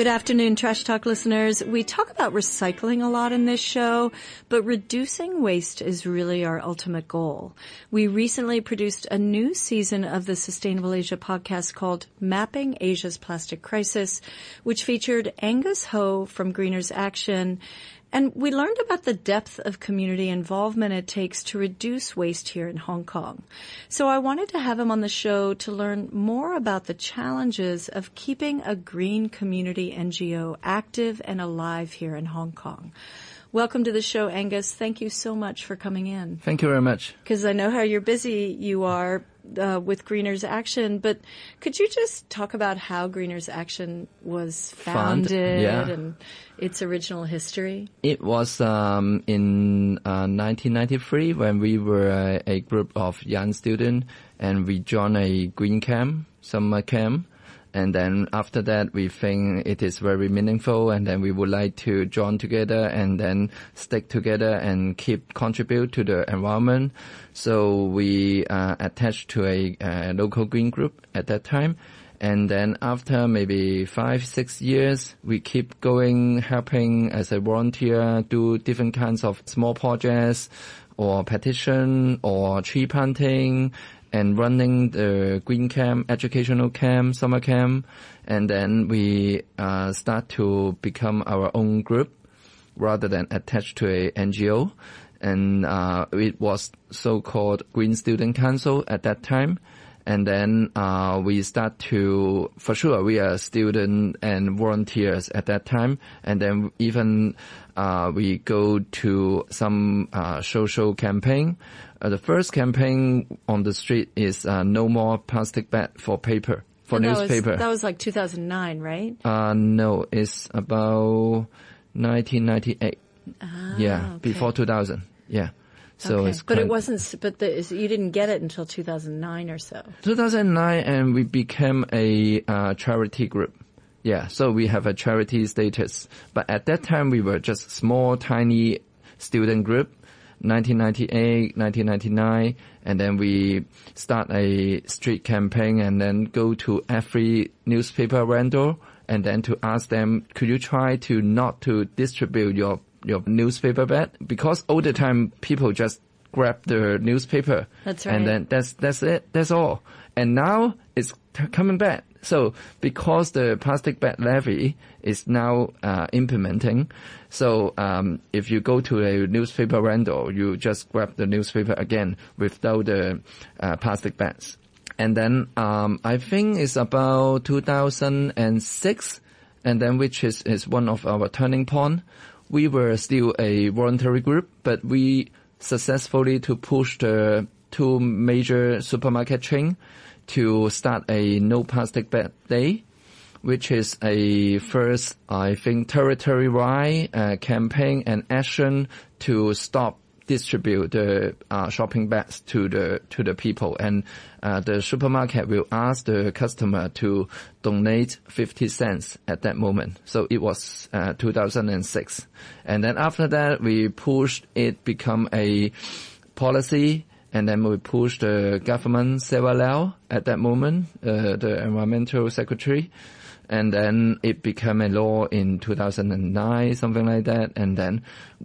Good afternoon, Trash Talk listeners. We talk about recycling a lot in this show, but reducing waste is really our ultimate goal. We recently produced a new season of the Sustainable Asia podcast called Mapping Asia's Plastic Crisis, which featured Angus Ho from Greeners Action and we learned about the depth of community involvement it takes to reduce waste here in Hong Kong. So I wanted to have him on the show to learn more about the challenges of keeping a green community NGO active and alive here in Hong Kong. Welcome to the show, Angus. Thank you so much for coming in. Thank you very much. Because I know how you're busy you are uh, with Greeners Action, but could you just talk about how Greeners Action was founded yeah. and its original history? It was um, in uh, 1993 when we were a, a group of young students and we joined a green camp, summer camp and then after that, we think it is very meaningful and then we would like to join together and then stick together and keep contribute to the environment. So we uh, attached to a, a local green group at that time. And then after maybe five, six years, we keep going, helping as a volunteer, do different kinds of small projects or petition or tree planting and running the green camp, educational camp, summer camp, and then we uh, start to become our own group rather than attached to a NGO. And uh, it was so-called Green Student Council at that time. And then uh, we start to, for sure, we are student and volunteers at that time. And then even uh, we go to some uh, social campaign uh, the first campaign on the street is uh, no more plastic bag for paper for and newspaper. That was, that was like 2009, right? Uh, no, it's about 1998. Ah, yeah, okay. before 2000. Yeah. So okay. it's but it wasn't. But the, you didn't get it until 2009 or so. 2009, and we became a uh, charity group. Yeah, so we have a charity status. But at that time, we were just small, tiny student group 1998, 1999, and then we start a street campaign and then go to every newspaper vendor and then to ask them, could you try to not to distribute your, your newspaper bag? Because all the time people just grab the newspaper. That's right. And then that's, that's it. That's all. And now it's t- coming back. So because the plastic bag levy is now uh, implementing, so um, if you go to a newspaper vendor, you just grab the newspaper again without the uh, plastic bags. And then um, I think it's about 2006, and then which is, is one of our turning point. We were still a voluntary group, but we successfully to push the two major supermarket chain to start a no plastic bag day, which is a first, I think, territory-wide uh, campaign and action to stop distribute the uh, shopping bags to the to the people, and uh, the supermarket will ask the customer to donate 50 cents at that moment. So it was uh, 2006, and then after that we pushed it become a policy. And then we pushed the government Sarah Liao at that moment, uh, the environmental secretary, and then it became a law in 2009, something like that. And then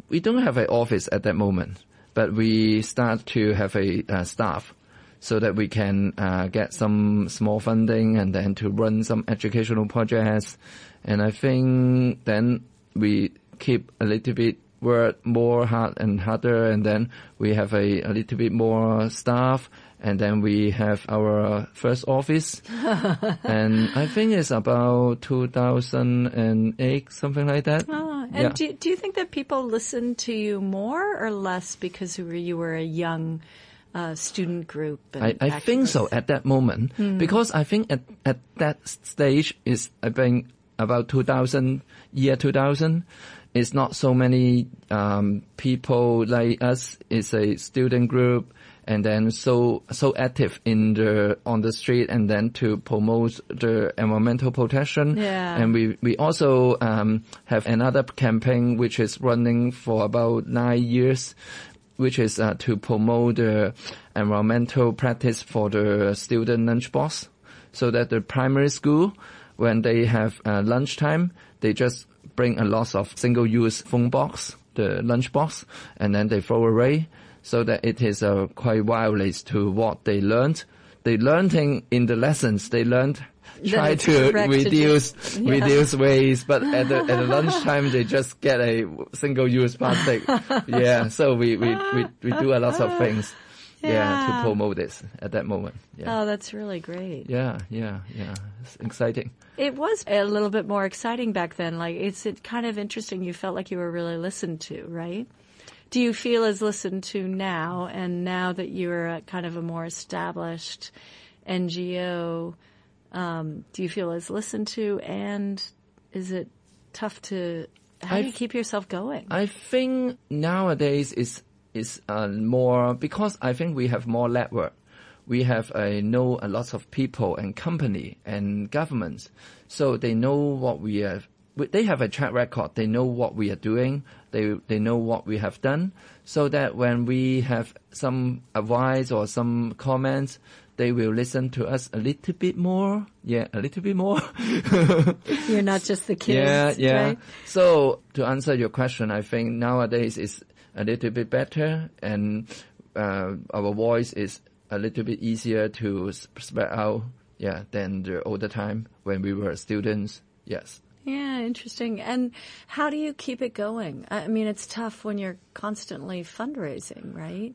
we don't have an office at that moment, but we start to have a uh, staff so that we can uh, get some small funding and then to run some educational projects. And I think then we keep a little bit work more hard and harder and then we have a, a little bit more staff and then we have our first office and I think it's about 2008 something like that. Oh, and Yeah. do, do you think that people listen to you more or less because you were, a young uh, student group? And I, I think so at that moment because I think at, at that stage is I think about 2000 year 2000 it's not so many um, people like us it's a student group and then so so active in the on the street and then to promote the environmental protection Yeah. and we we also um, have another campaign which is running for about nine years which is uh, to promote the environmental practice for the student lunchbox, so that the primary school when they have uh, lunchtime, they just bring a lot of single-use phone box, the lunch box, and then they throw away so that it is uh, quite violates to what they learned. They learned in, in the lessons, they learned try to reduce yeah. reduce waste, but at the at the lunchtime they just get a single use plastic. yeah, so we, we, we, we do a lot of things. Yeah. Yeah. to promote this at that moment. Yeah. Oh, that's really great. yeah, yeah, yeah. It's exciting. It was a little bit more exciting back then. Like it's it kind of interesting. You felt like you were really listened to, right? Do you feel as listened to now? And now that you're a kind of a more established NGO, um, do you feel as listened to? And is it tough to? How do you keep yourself going? I think nowadays is is uh, more because I think we have more network. We have uh, know a lot of people and company and governments, so they know what we have. They have a track record. They know what we are doing. They they know what we have done, so that when we have some advice or some comments, they will listen to us a little bit more. Yeah, a little bit more. You're not just the kids, Yeah, yeah. right? So to answer your question, I think nowadays is a little bit better, and uh, our voice is a little bit easier to spread out. Yeah, than the older time when we were students. Yes. Yeah, interesting. And how do you keep it going? I mean, it's tough when you're constantly fundraising, right?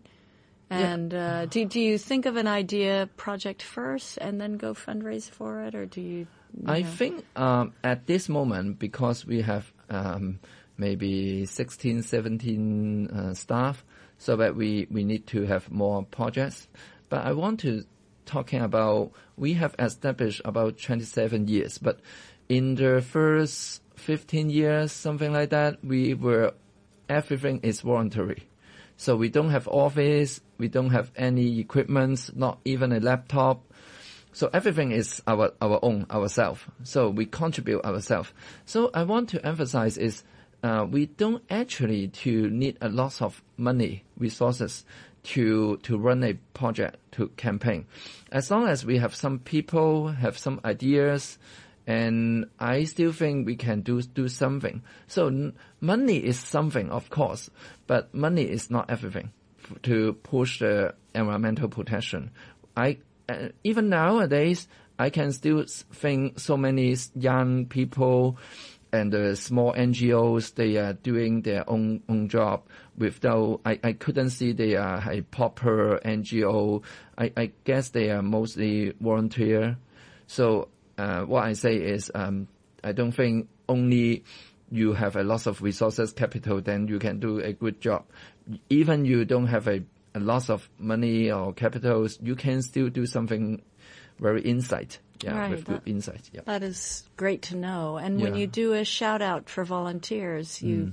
And uh, do do you think of an idea project first and then go fundraise for it, or do you? I think um, at this moment, because we have um, maybe 16, 17 uh, staff, so that we, we need to have more projects. But I want to talking about we have established about 27 years, but in the first 15 years, something like that, we were everything is voluntary. So we don't have office, we don't have any equipment, not even a laptop. So everything is our, our own, ourselves. So we contribute ourselves. So I want to emphasize is, uh, we don't actually to need a lot of money, resources to, to run a project, to campaign. As long as we have some people, have some ideas, and I still think we can do do something. So money is something, of course, but money is not everything to push the environmental protection. I uh, even nowadays I can still think so many young people and the small NGOs they are doing their own own job without I, I couldn't see they are a proper NGO. I, I guess they are mostly volunteer. So uh, what I say is, um, I don't think only you have a lot of resources, capital, then you can do a good job. Even you don't have a, a lot of money or capitals, you can still do something very insight. Yeah, Right, with good that- insight. Yeah. That is great to know. And when you do a shout out for volunteers, you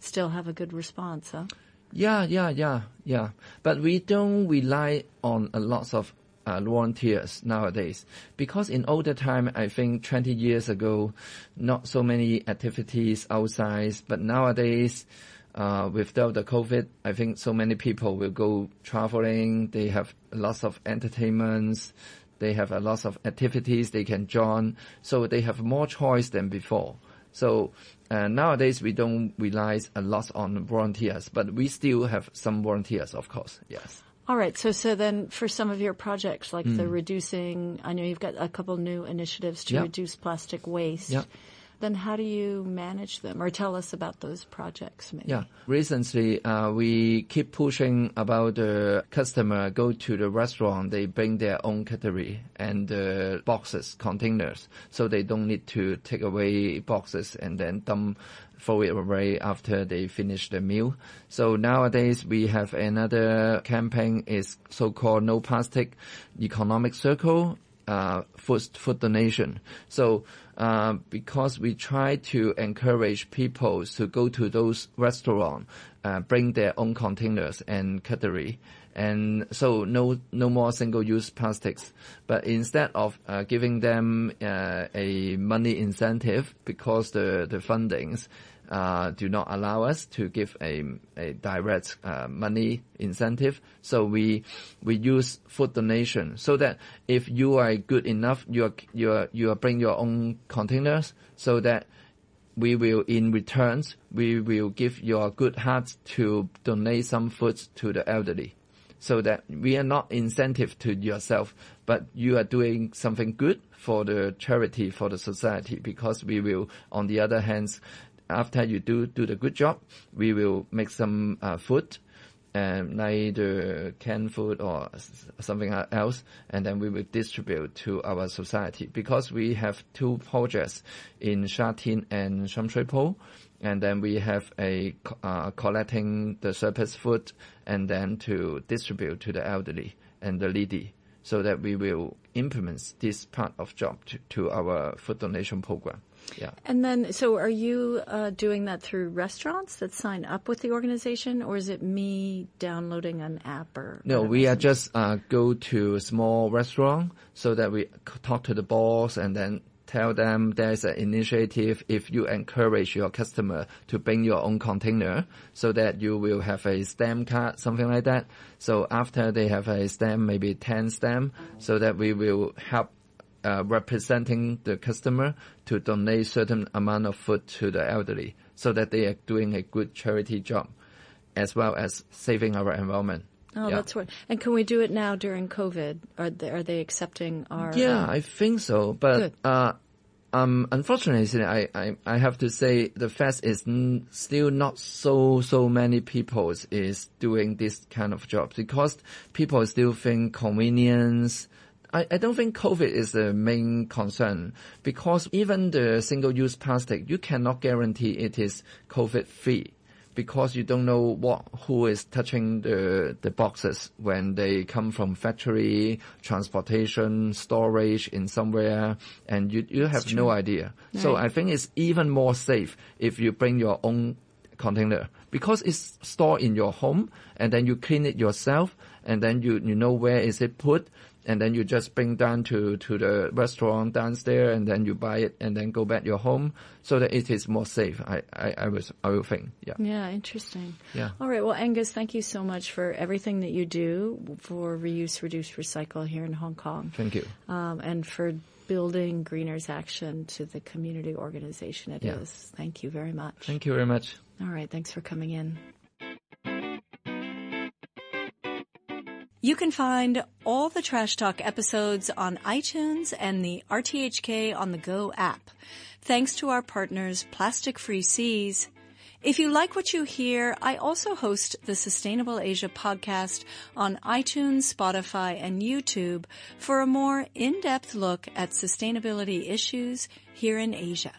still have a good response, huh? Yeah, yeah, yeah, yeah. But we don't rely on a lot of uh, volunteers nowadays because in older time, I think 20 years ago, not so many activities outside. But nowadays, uh, without the COVID, I think so many people will go traveling. They have lots of entertainments. They have a lot of activities they can join. So they have more choice than before. So uh, nowadays we don't rely a lot on volunteers, but we still have some volunteers, of course. Yes. All right. So, so then for some of your projects, like Hmm. the reducing, I know you've got a couple new initiatives to Yeah. reduce plastic waste. Yeah. Then how do you manage them or tell us about those projects maybe? Yeah. Recently, uh, we keep pushing about the customer go to the restaurant, they bring their own cutlery and uh, boxes, containers, so they don't need to take away boxes and then dump, throw it away after they finish the meal. So nowadays we have another campaign is so-called No Plastic Economic Circle uh, food, food donation. So, uh, because we try to encourage people to go to those restaurants, uh, bring their own containers and cutlery, and so no no more single-use plastics. But instead of uh, giving them uh, a money incentive because the the fundings uh, do not allow us to give a, a direct uh, money incentive. So we we use food donation so that if you are good enough, you are you are you are bring your own containers so that we will in returns we will give your good heart to donate some food to the elderly so that we are not incentive to yourself, but you are doing something good for the charity, for the society, because we will, on the other hand, after you do, do the good job, we will make some uh, food, um, like the canned food or something else, and then we will distribute to our society. Because we have two projects in Sha Tin and Sham Shui Po, and then we have a uh, collecting the surplus food and then to distribute to the elderly and the needy, so that we will implement this part of job to, to our food donation program. Yeah. And then, so are you uh, doing that through restaurants that sign up with the organization, or is it me downloading an app or? No, we are just uh, go to a small restaurant so that we talk to the boss and then tell them there's an initiative if you encourage your customer to bring your own container so that you will have a stamp card, something like that. So after they have a stamp, maybe 10 stamp, so that we will help uh, representing the customer to donate certain amount of food to the elderly so that they are doing a good charity job as well as saving our environment. Oh, yeah. that's right. And can we do it now during COVID? Are they, are they accepting our? Yeah, um, I think so. But uh, um, unfortunately, I, I, I have to say the fact is n- still not so so many people is doing this kind of job because people still think convenience. I, I don't think COVID is the main concern because even the single-use plastic, you cannot guarantee it is COVID-free because you don't know what who is touching the the boxes when they come from factory, transportation, storage in somewhere, and you you have no idea. Right. So I think it's even more safe if you bring your own container because it's stored in your home and then you clean it yourself and then you you know where is it put and then you just bring down to, to the restaurant downstairs and then you buy it and then go back to your home so that it is more safe. I, I, I was, I think. Yeah. Yeah. Interesting. Yeah. All right. Well, Angus, thank you so much for everything that you do for reuse, reduce, recycle here in Hong Kong. Thank you. Um, and for building Greeners Action to the community organization it yeah. is. Thank you very much. Thank you very much. All right. Thanks for coming in. You can find all the Trash Talk episodes on iTunes and the RTHK on the Go app. Thanks to our partners, Plastic Free Seas. If you like what you hear, I also host the Sustainable Asia podcast on iTunes, Spotify, and YouTube for a more in-depth look at sustainability issues here in Asia.